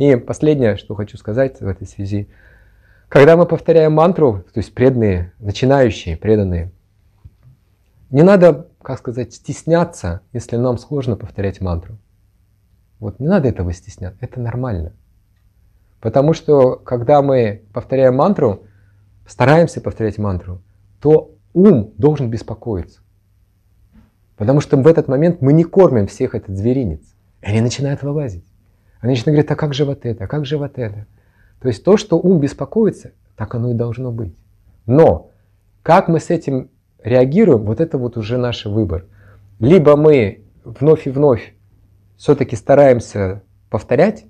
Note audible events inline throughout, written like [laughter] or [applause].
И последнее, что хочу сказать в этой связи. Когда мы повторяем мантру, то есть преданные, начинающие, преданные, не надо, как сказать, стесняться, если нам сложно повторять мантру. Вот не надо этого стесняться, это нормально. Потому что когда мы повторяем мантру, стараемся повторять мантру, то ум должен беспокоиться. Потому что в этот момент мы не кормим всех этот зверинец. И они начинают вылазить. Они начинают говорить, а как же вот это, а как же вот это. То есть то, что ум беспокоится, так оно и должно быть. Но как мы с этим реагируем, вот это вот уже наш выбор. Либо мы вновь и вновь все-таки стараемся повторять,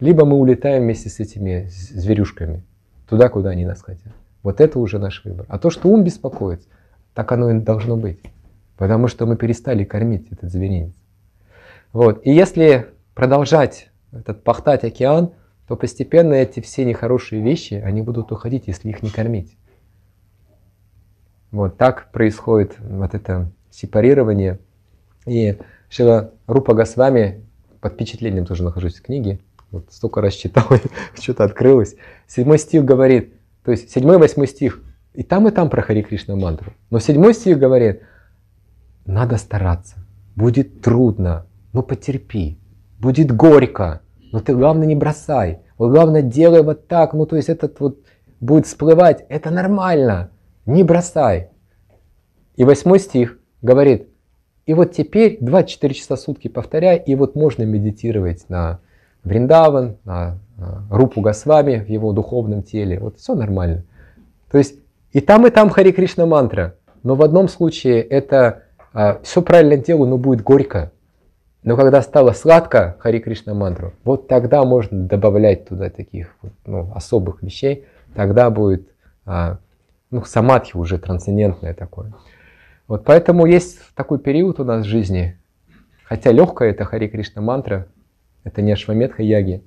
либо мы улетаем вместе с этими зверюшками туда, куда они нас хотят. Вот это уже наш выбор. А то, что ум беспокоится, так оно и должно быть. Потому что мы перестали кормить этот зверинец. Вот. И если продолжать этот пахтать океан, то постепенно эти все нехорошие вещи, они будут уходить, если их не кормить. Вот так происходит вот это сепарирование. И Шила Рупа Госвами, под впечатлением тоже нахожусь в книге, вот столько раз читал, [laughs] что-то открылось. Седьмой стих говорит, то есть седьмой, восьмой стих, и там, и там про Хари Кришна мантру. Но седьмой стих говорит, надо стараться, будет трудно, но потерпи, будет горько, но ты главное не бросай. Вот главное делай вот так, ну то есть этот вот будет всплывать, это нормально, не бросай. И восьмой стих говорит, и вот теперь 24 часа в сутки повторяй, и вот можно медитировать на Вриндаван, на Рупу Госвами в его духовном теле. Вот все нормально. То есть и там, и там Хари Кришна мантра. Но в одном случае это а, все правильно делаю, но будет горько. Но когда стало сладко Хари Кришна мантру, вот тогда можно добавлять туда таких ну, особых вещей. Тогда будет а, ну, самадхи уже трансцендентное такое. Вот поэтому есть такой период у нас в жизни, хотя легкая это Хари Кришна мантра, это не Ашваметха Яги,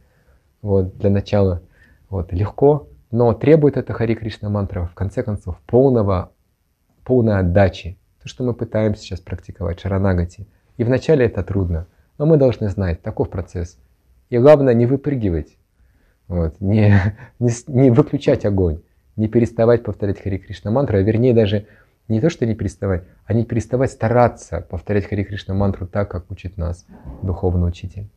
вот, для начала, вот, легко, но требует это Хари Кришна мантра, в конце концов, полного, полной отдачи. То, что мы пытаемся сейчас практиковать, шаранагати. И вначале это трудно, но мы должны знать, таков процесс. И главное, не выпрыгивать, вот, не, [laughs] не, не выключать огонь, не переставать повторять Хари Кришна мантру, а вернее даже не то, что не переставать, а не переставать стараться повторять Хари Кришна мантру так, как учит нас духовный учитель.